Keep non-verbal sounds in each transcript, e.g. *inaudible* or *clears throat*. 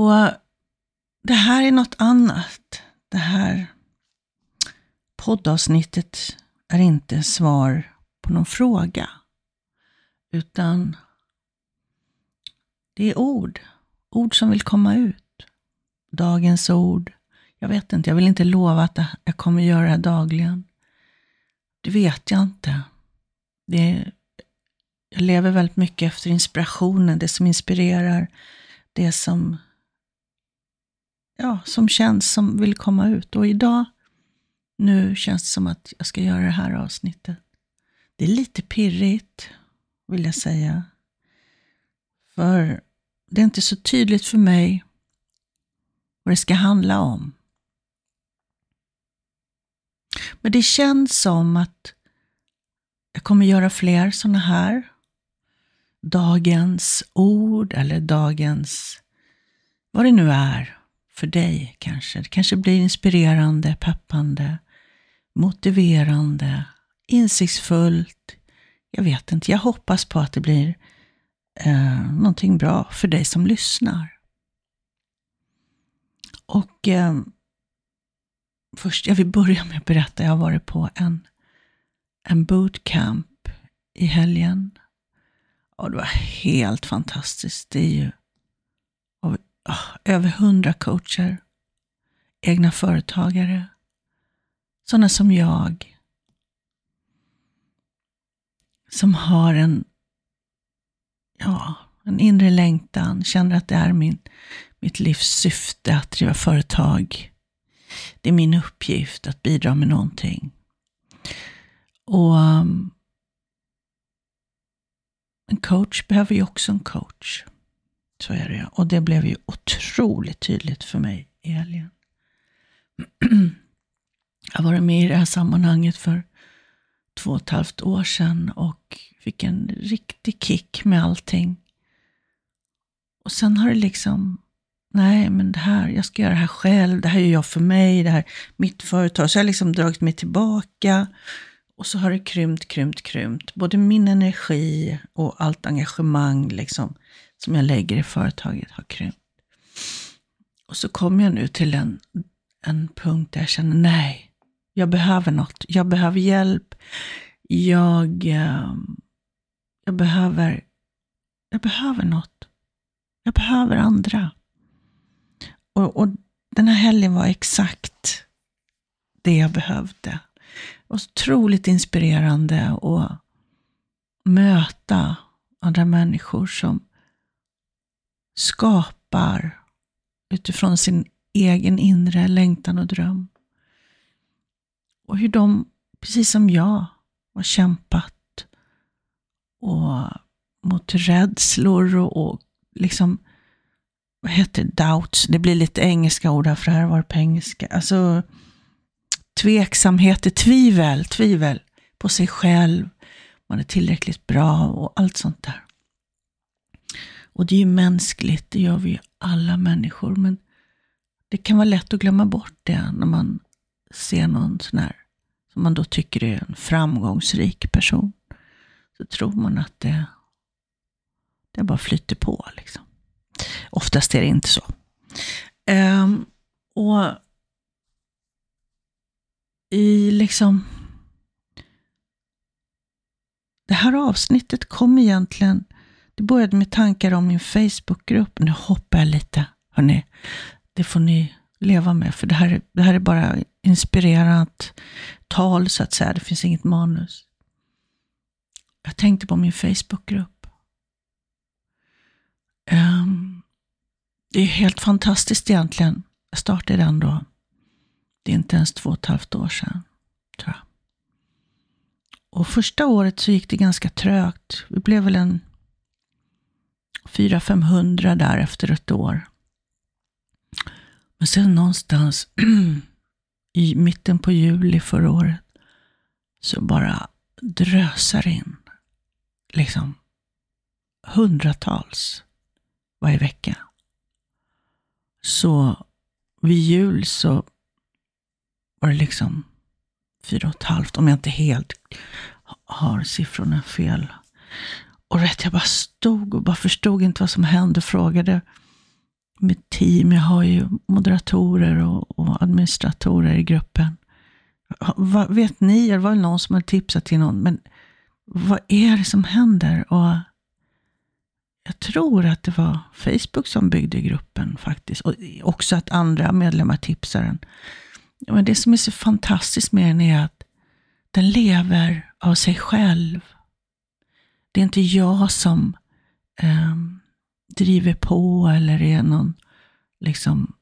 Och det här är något annat. Det här poddavsnittet är inte svar på någon fråga. Utan det är ord. Ord som vill komma ut. Dagens ord. Jag vet inte, jag vill inte lova att jag kommer göra det här dagligen. Det vet jag inte. Det jag lever väldigt mycket efter inspirationen, det som inspirerar, det som, ja, som känns som vill komma ut. Och idag, nu känns det som att jag ska göra det här avsnittet. Det är lite pirrigt, vill jag säga. För det är inte så tydligt för mig vad det ska handla om. Men det känns som att jag kommer göra fler sådana här dagens ord eller dagens, vad det nu är för dig kanske. Det kanske blir inspirerande, peppande, motiverande, insiktsfullt. Jag vet inte, jag hoppas på att det blir eh, någonting bra för dig som lyssnar. Och eh, först, jag vill börja med att berätta, jag har varit på en, en bootcamp i helgen och det var helt fantastiskt. Det är ju Ah, över hundra coacher, egna företagare, sådana som jag, som har en, ja, en inre längtan, känner att det är min, mitt livs syfte att driva företag. Det är min uppgift att bidra med någonting. Och um, en coach behöver ju också en coach. Så är det Och det blev ju otroligt tydligt för mig i helgen. *clears throat* Jag var med i det här sammanhanget för två och ett halvt år sedan och fick en riktig kick med allting. Och sen har det liksom, nej men det här, jag ska göra det här själv, det här gör jag för mig, det här mitt företag. Så jag har liksom dragit mig tillbaka och så har det krympt, krympt, krympt. Både min energi och allt engagemang liksom, som jag lägger i företaget har krympt. Och så kommer jag nu till en, en punkt där jag känner, nej, jag behöver något. Jag behöver hjälp. Jag, ehm, jag, behöver, jag behöver något. Jag behöver andra. Och, och den här helgen var exakt det jag behövde otroligt inspirerande att möta andra människor som skapar utifrån sin egen inre längtan och dröm. Och hur de, precis som jag, har kämpat och mot rädslor och, och liksom, vad heter det, doubts? Det blir lite engelska ord här, för det här var på engelska. Alltså, tveksamheter, tvivel, tvivel på sig själv. Man är tillräckligt bra och allt sånt där. Och det är ju mänskligt, det gör vi ju alla människor. Men det kan vara lätt att glömma bort det när man ser någon sån här, som man då tycker är en framgångsrik person. Så tror man att det, det bara flyter på. Liksom. Oftast är det inte så. Um, och i liksom... Det här avsnittet kom egentligen... Det började med tankar om min Facebookgrupp. Nu hoppar jag lite, hörni. Det får ni leva med, för det här, det här är bara inspirerat tal, så att säga. Det finns inget manus. Jag tänkte på min Facebookgrupp. Um, det är helt fantastiskt egentligen. Jag startade den då det är inte ens två och ett halvt år sedan, tror jag. Och första året så gick det ganska trögt. Vi blev väl en 400-500 där efter ett år. Men sen någonstans *clears throat* i mitten på juli förra året så bara drösar in liksom hundratals varje vecka. Så vid jul så var det liksom fyra och ett halvt, om jag inte helt har siffrorna fel och rätt, jag bara stod och bara förstod inte vad som hände och frågade mitt team, jag har ju moderatorer och, och administratorer i gruppen. Vad, vet ni, det var väl någon som hade tipsat till någon, men vad är det som händer? Och jag tror att det var Facebook som byggde gruppen faktiskt. Och också att andra medlemmar tipsade den. Men det som är så fantastiskt med den är att den lever av sig själv. Det är inte jag som eh, driver på eller är någon liksom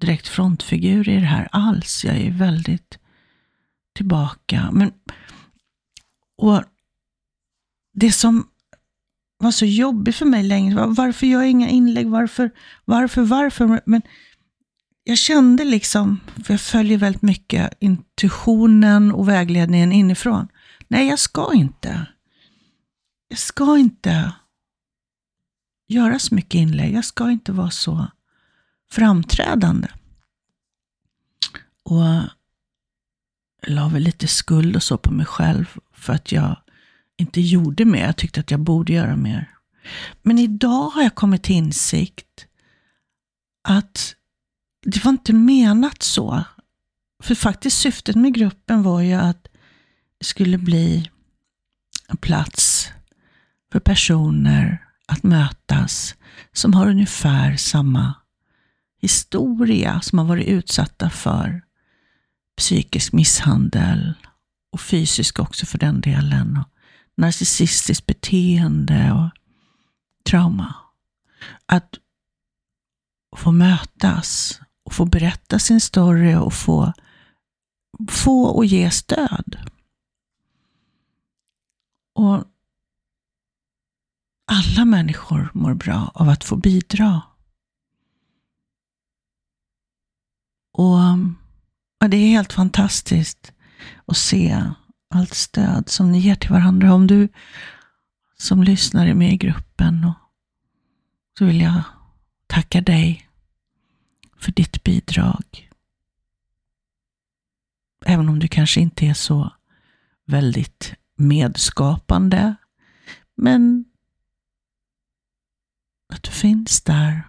direkt frontfigur i det här alls. Jag är väldigt tillbaka. Men, och Det som var så jobbigt för mig länge var varför gör jag inga inlägg? Varför, varför, varför? Men jag kände liksom, för jag följer väldigt mycket intuitionen och vägledningen inifrån. Nej, jag ska inte. Jag ska inte göra så mycket inlägg. Jag ska inte vara så framträdande. Och jag la väl lite skuld och så på mig själv för att jag inte gjorde mer. Jag tyckte att jag borde göra mer. Men idag har jag kommit till insikt att det var inte menat så. För faktiskt syftet med gruppen var ju att det skulle bli en plats för personer att mötas som har ungefär samma historia, som har varit utsatta för psykisk misshandel och fysisk också för den delen. Och narcissistiskt beteende och trauma. Att få mötas och få berätta sin story och få, få och ge stöd. Och alla människor mår bra av att få bidra. Och, och det är helt fantastiskt att se allt stöd som ni ger till varandra. Om du som lyssnar är med i gruppen och så vill jag tacka dig för ditt bidrag. Även om du kanske inte är så väldigt medskapande. Men att du finns där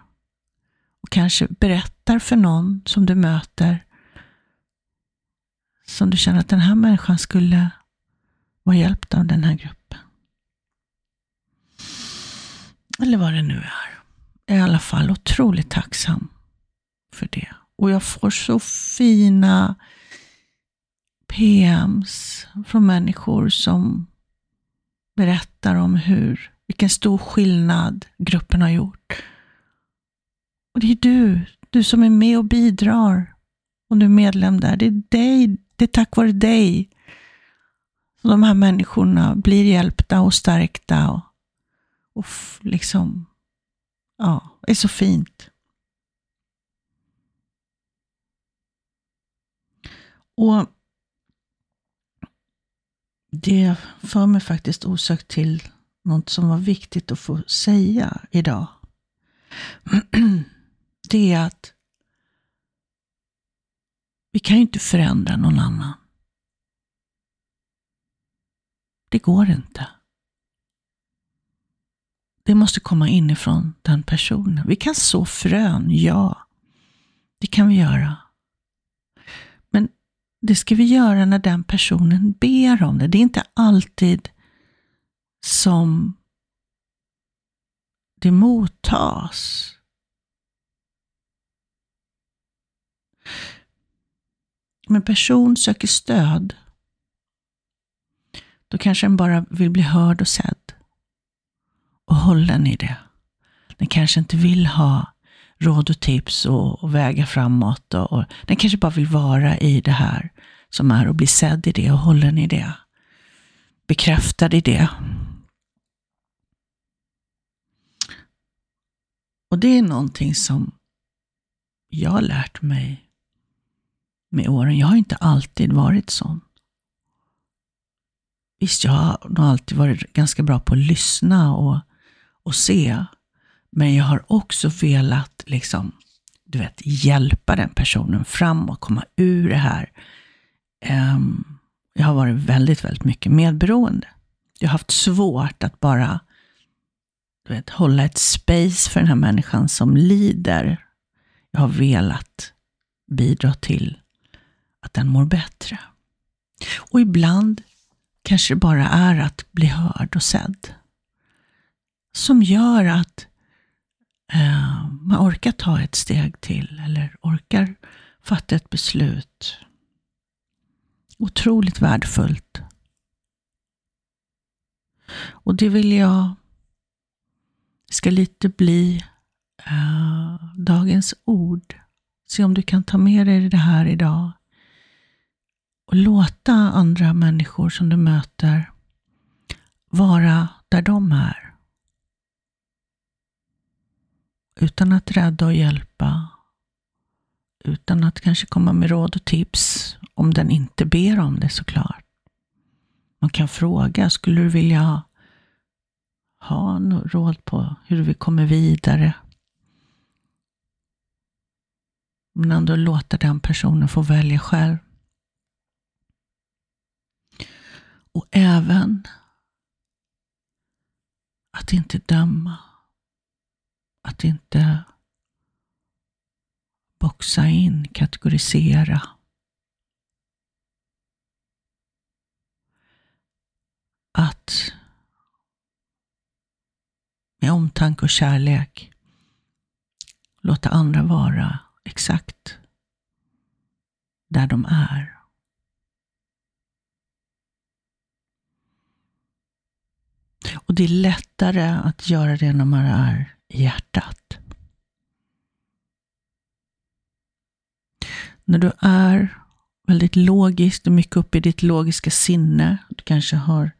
och kanske berättar för någon som du möter som du känner att den här människan skulle vara hjälpt av den här gruppen. Eller vad det nu är. Jag är i alla fall otroligt tacksam för det. Och jag får så fina PMs från människor som berättar om hur, vilken stor skillnad gruppen har gjort. Och det är du, du som är med och bidrar. Och du är medlem där. Det är dig det är tack vare dig som de här människorna blir hjälpta och stärkta och, och liksom, ja, är så fint. Och det för mig faktiskt osökt till något som var viktigt att få säga idag. *clears throat* Det är att vi kan ju inte förändra någon annan. Det går inte. Det måste komma inifrån den personen. Vi kan så frön, ja. Det kan vi göra. Men det ska vi göra när den personen ber om det. Det är inte alltid som det mottas. Om en person söker stöd, då kanske den bara vill bli hörd och sedd. Och hållen i det. Den kanske inte vill ha råd och tips och, och väga framåt. Och, och, den kanske bara vill vara i det här som är och bli sedd i det och hållen i det. Bekräftad i det. Och det är någonting som jag har lärt mig med åren. Jag har inte alltid varit sån. Visst, jag har nog alltid varit ganska bra på att lyssna och, och se. Men jag har också velat liksom, du vet, hjälpa den personen fram och komma ur det här. Um, jag har varit väldigt, väldigt mycket medberoende. Jag har haft svårt att bara du vet, hålla ett space för den här människan som lider. Jag har velat bidra till att den mår bättre. Och ibland kanske det bara är att bli hörd och sedd. Som gör att eh, man orkar ta ett steg till eller orkar fatta ett beslut. Otroligt värdefullt. Och det vill jag ska lite bli uh, dagens ord. Se om du kan ta med dig det här idag. Och låta andra människor som du möter vara där de är. Utan att rädda och hjälpa. Utan att kanske komma med råd och tips. Om den inte ber om det såklart. Man kan fråga, skulle du vilja ha råd på hur vi kommer vidare? Men ändå låta den personen få välja själv. Och även att inte döma. Att inte boxa in, kategorisera. Att med omtanke och kärlek låta andra vara exakt där de är. Och det är lättare att göra det när man är i hjärtat. När du är väldigt logisk, du är mycket uppe i ditt logiska sinne. Du kanske har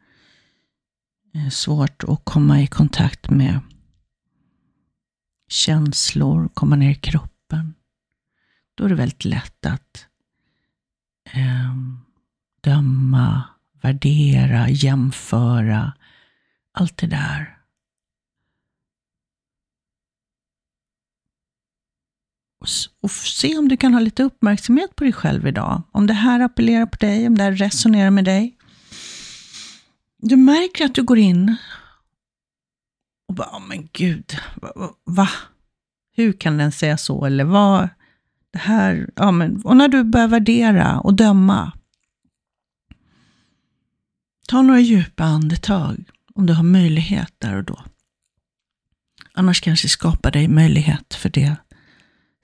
Eh, svårt att komma i kontakt med känslor, komma ner i kroppen. Då är det väldigt lätt att eh, döma, värdera, jämföra, allt det där. Och se om du kan ha lite uppmärksamhet på dig själv idag. Om det här appellerar på dig, om det här resonerar med dig. Du märker att du går in och bara, oh, men gud, va, va? Hur kan den säga så? Eller vad? Det här, ja men, och när du börjar värdera och döma. Ta några djupa andetag om du har möjlighet där och då. Annars kanske skapa dig möjlighet för det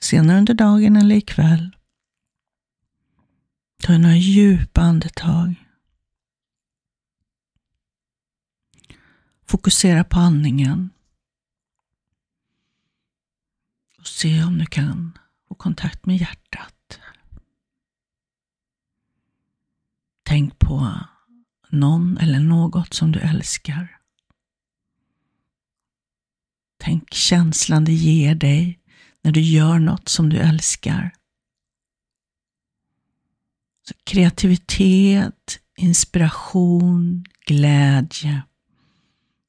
senare under dagen eller ikväll. Ta några djupa andetag. Fokusera på andningen. Och se om du kan få kontakt med hjärtat. Tänk på någon eller något som du älskar. Tänk känslan det ger dig när du gör något som du älskar. Så kreativitet, inspiration, glädje.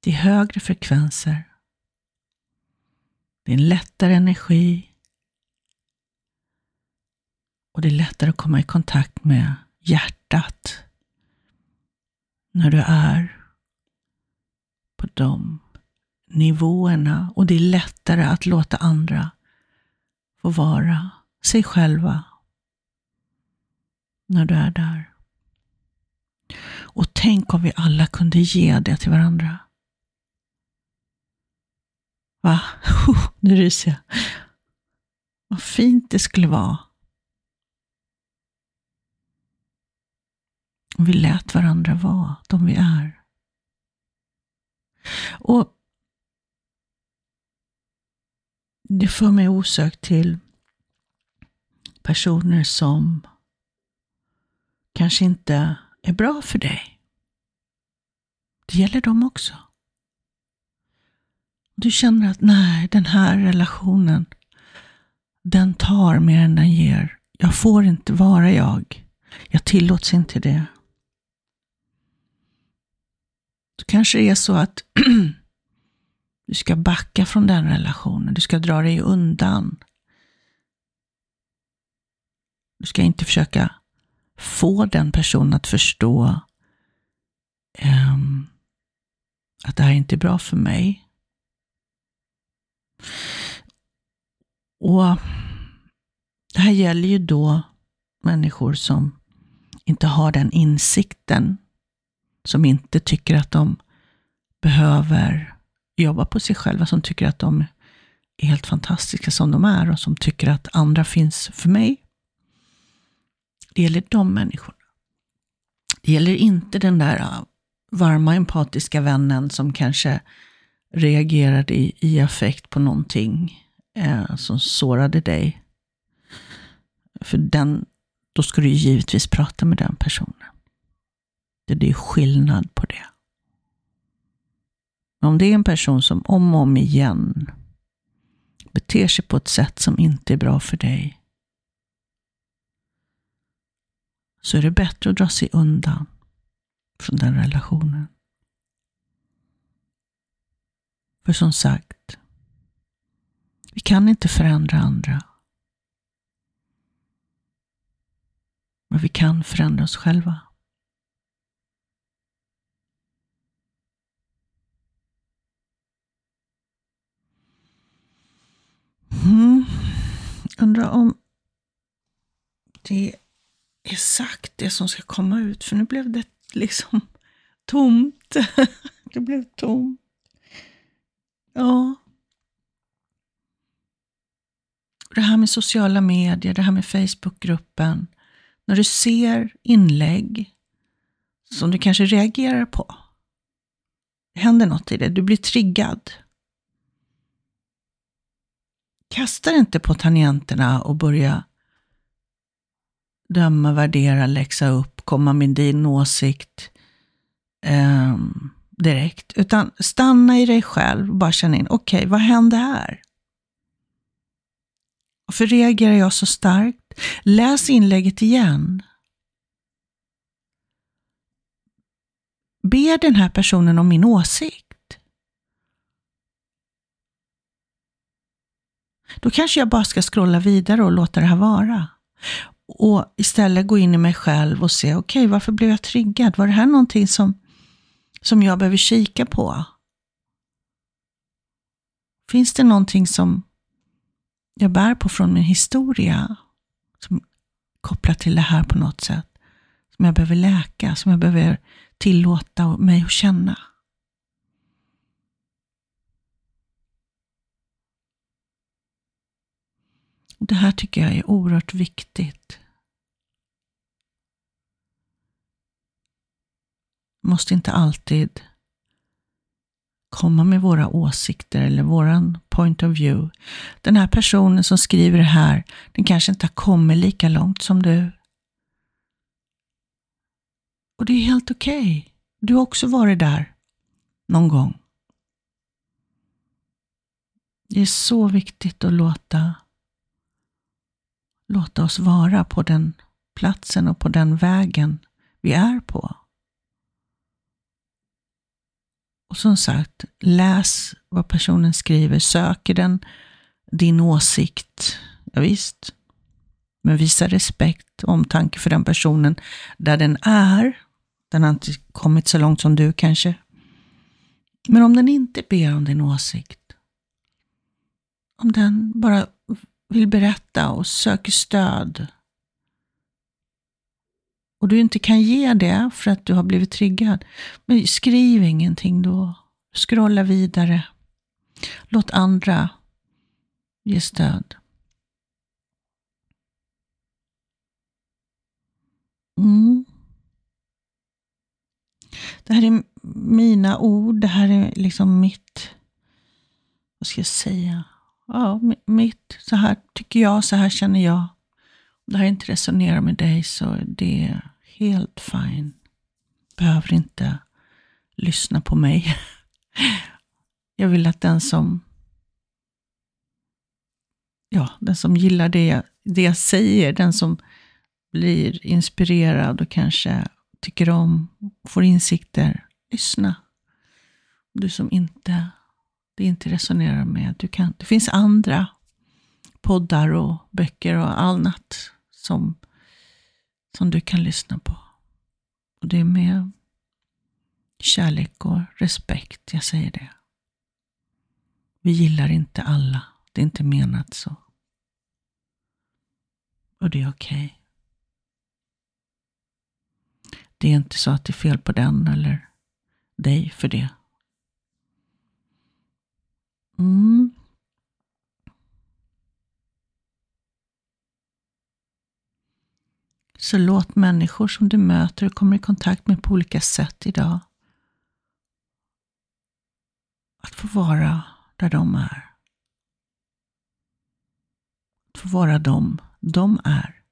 Det är högre frekvenser. Det är en lättare energi. Och det är lättare att komma i kontakt med hjärtat när du är på de nivåerna. Och det är lättare att låta andra få vara sig själva när du är där. Och tänk om vi alla kunde ge det till varandra. Va? *laughs* Nu ryser jag. Vad fint det skulle vara. Vi lät varandra vara de vi är. Och det för mig osökt till personer som kanske inte är bra för dig. Det gäller dem också. Du känner att nej, den här relationen, den tar mer än den ger. Jag får inte vara jag. Jag tillåts inte det. Då kanske det är så att *clears throat* du ska backa från den relationen. Du ska dra dig undan. Du ska inte försöka få den personen att förstå um, att det här inte är bra för mig. Och Det här gäller ju då människor som inte har den insikten, som inte tycker att de behöver jobba på sig själva, som tycker att de är helt fantastiska som de är och som tycker att andra finns för mig. Det gäller de människorna. Det gäller inte den där ah, varma empatiska vännen som kanske reagerade i, i affekt på någonting eh, som sårade dig. För den, då ska du givetvis prata med den personen. Det är skillnad på det. Om det är en person som om och om igen beter sig på ett sätt som inte är bra för dig, så är det bättre att dra sig undan från den relationen. För som sagt, vi kan inte förändra andra. Men vi kan förändra oss själva. Mm. Undrar om det är sagt det som ska komma ut, för nu blev det liksom *laughs* tomt. det blev tomt. Ja. Det här med sociala medier, det här med Facebookgruppen. När du ser inlägg som du kanske reagerar på. Det händer något i det, du blir triggad. Kasta inte på tangenterna och börja döma, värdera, läxa upp, komma med din åsikt Um, direkt. Utan stanna i dig själv och bara känna in, okej, okay, vad hände här? Varför reagerar jag så starkt? Läs inlägget igen. Be den här personen om min åsikt. Då kanske jag bara ska scrolla vidare och låta det här vara. Och istället gå in i mig själv och se, okej, okay, varför blev jag triggad? Var det här någonting som, som jag behöver kika på? Finns det någonting som jag bär på från min historia, som kopplat till det här på något sätt, som jag behöver läka, som jag behöver tillåta mig att känna? Det här tycker jag är oerhört viktigt. Måste inte alltid komma med våra åsikter eller våran point of view. Den här personen som skriver det här, den kanske inte har kommit lika långt som du. Och det är helt okej. Okay. Du har också varit där någon gång. Det är så viktigt att låta låta oss vara på den platsen och på den vägen vi är på. Och som sagt, läs vad personen skriver. Söker den din åsikt? Ja, visst. Men visa respekt och omtanke för den personen där den är. Den har inte kommit så långt som du kanske. Men om den inte ber om din åsikt, om den bara vill berätta och söker stöd och du inte kan ge det för att du har blivit triggad, men skriv ingenting då. Scrolla vidare. Låt andra ge stöd. Mm. Det här är mina ord, det här är liksom mitt, vad ska jag säga, ja, mitt, så här tycker jag, så här känner jag. Om det här inte resonerar med dig så det är helt fine. Behöver inte lyssna på mig. *laughs* Jag vill att den som ja, den som gillar det jag, det jag säger, den som blir inspirerad och kanske tycker om, och får insikter, lyssna. Du som inte det inte resonerar med. Du kan, det finns andra poddar och böcker och annat som, som du kan lyssna på. Och det är med kärlek och respekt jag säger det. Vi gillar inte alla. Det är inte menat så. Och det är okej. Okay. Det är inte så att det är fel på den eller dig för det. Mm. Så låt människor som du möter och kommer i kontakt med på olika sätt idag att få vara där de är. Att få vara dem de är.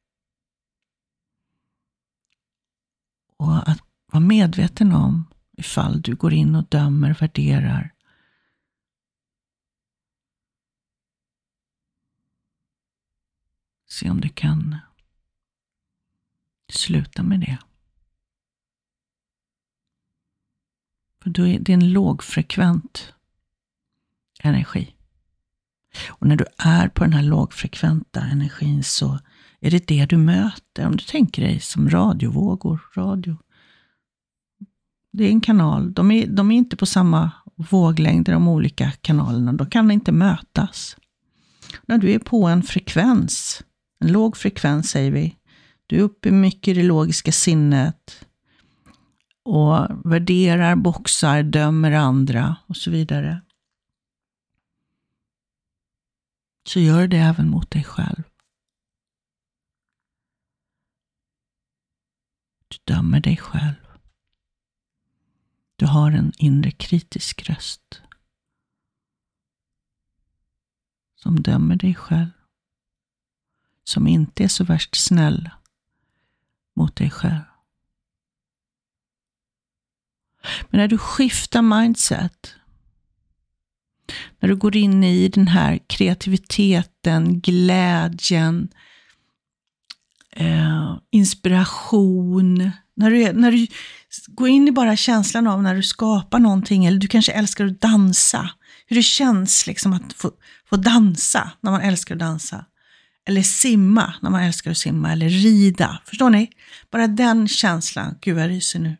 Och att vara medveten om ifall du går in och dömer, värderar. Se om du kan sluta med det. För då är det en lågfrekvent energi. Och när du är på den här lågfrekventa energin så är det det du möter. Om du tänker dig som radiovågor, radio. Det är en kanal. De är, de är inte på samma våglängd, de olika kanalerna. De kan inte mötas. När du är på en frekvens, en låg frekvens säger vi, du är uppe mycket i det logiska sinnet och värderar, boxar, dömer andra och så vidare. Så gör det även mot dig själv. Du dömer dig själv. Du har en inre kritisk röst som dömer dig själv. Som inte är så värst snäll mot dig själv. Men när du skiftar mindset, när du går in i den här kreativiteten, glädjen, eh, inspiration, när du, när du går in i bara känslan av när du skapar någonting, eller du kanske älskar att dansa, hur det känns liksom att få, få dansa när man älskar att dansa. Eller simma när man älskar att simma, eller rida. Förstår ni? Bara den känslan. Gud, jag ryser nu.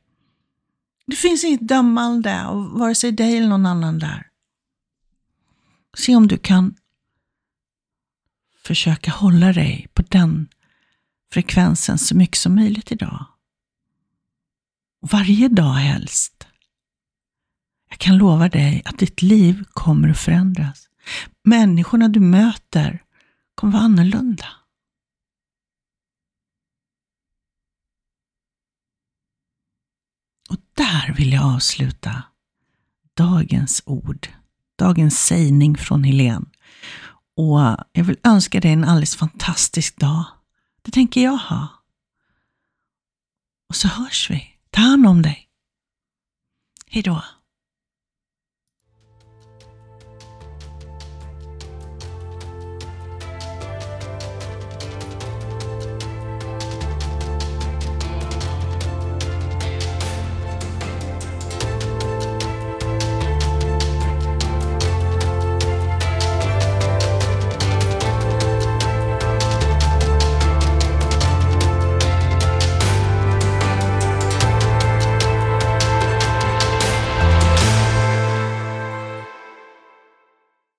Det finns inget dömande av vare sig dig eller någon annan där. Se om du kan försöka hålla dig på den frekvensen så mycket som möjligt idag. Varje dag helst. Jag kan lova dig att ditt liv kommer att förändras. Människorna du möter kommer vara annorlunda. Och där vill jag avsluta dagens ord, dagens sägning från Helene. Och jag vill önska dig en alldeles fantastisk dag. Det tänker jag ha. Och så hörs vi. Ta hand om dig. Hejdå.